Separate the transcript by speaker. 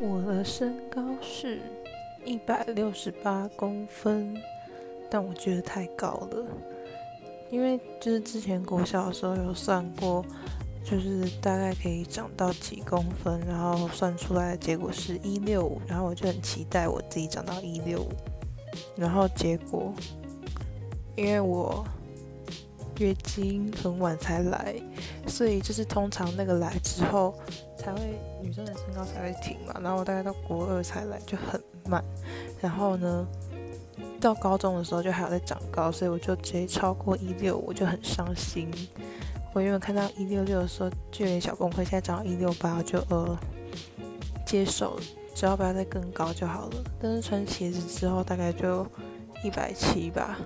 Speaker 1: 我的身高是一百六十八公分，但我觉得太高了，因为就是之前国小的时候有算过，就是大概可以长到几公分，然后算出来的结果是一六五，然后我就很期待我自己长到一六五，然后结果因为我。月经很晚才来，所以就是通常那个来之后才会女生的身高才会停嘛。然后我大概到国二才来，就很慢。然后呢，到高中的时候就还有在长高，所以我就直接超过一六，我就很伤心。我原本看到一六六的时候就有点小崩溃，现在长到一六八就呃接受，只要不要再更高就好了。但是穿鞋子之后大概就一百七吧。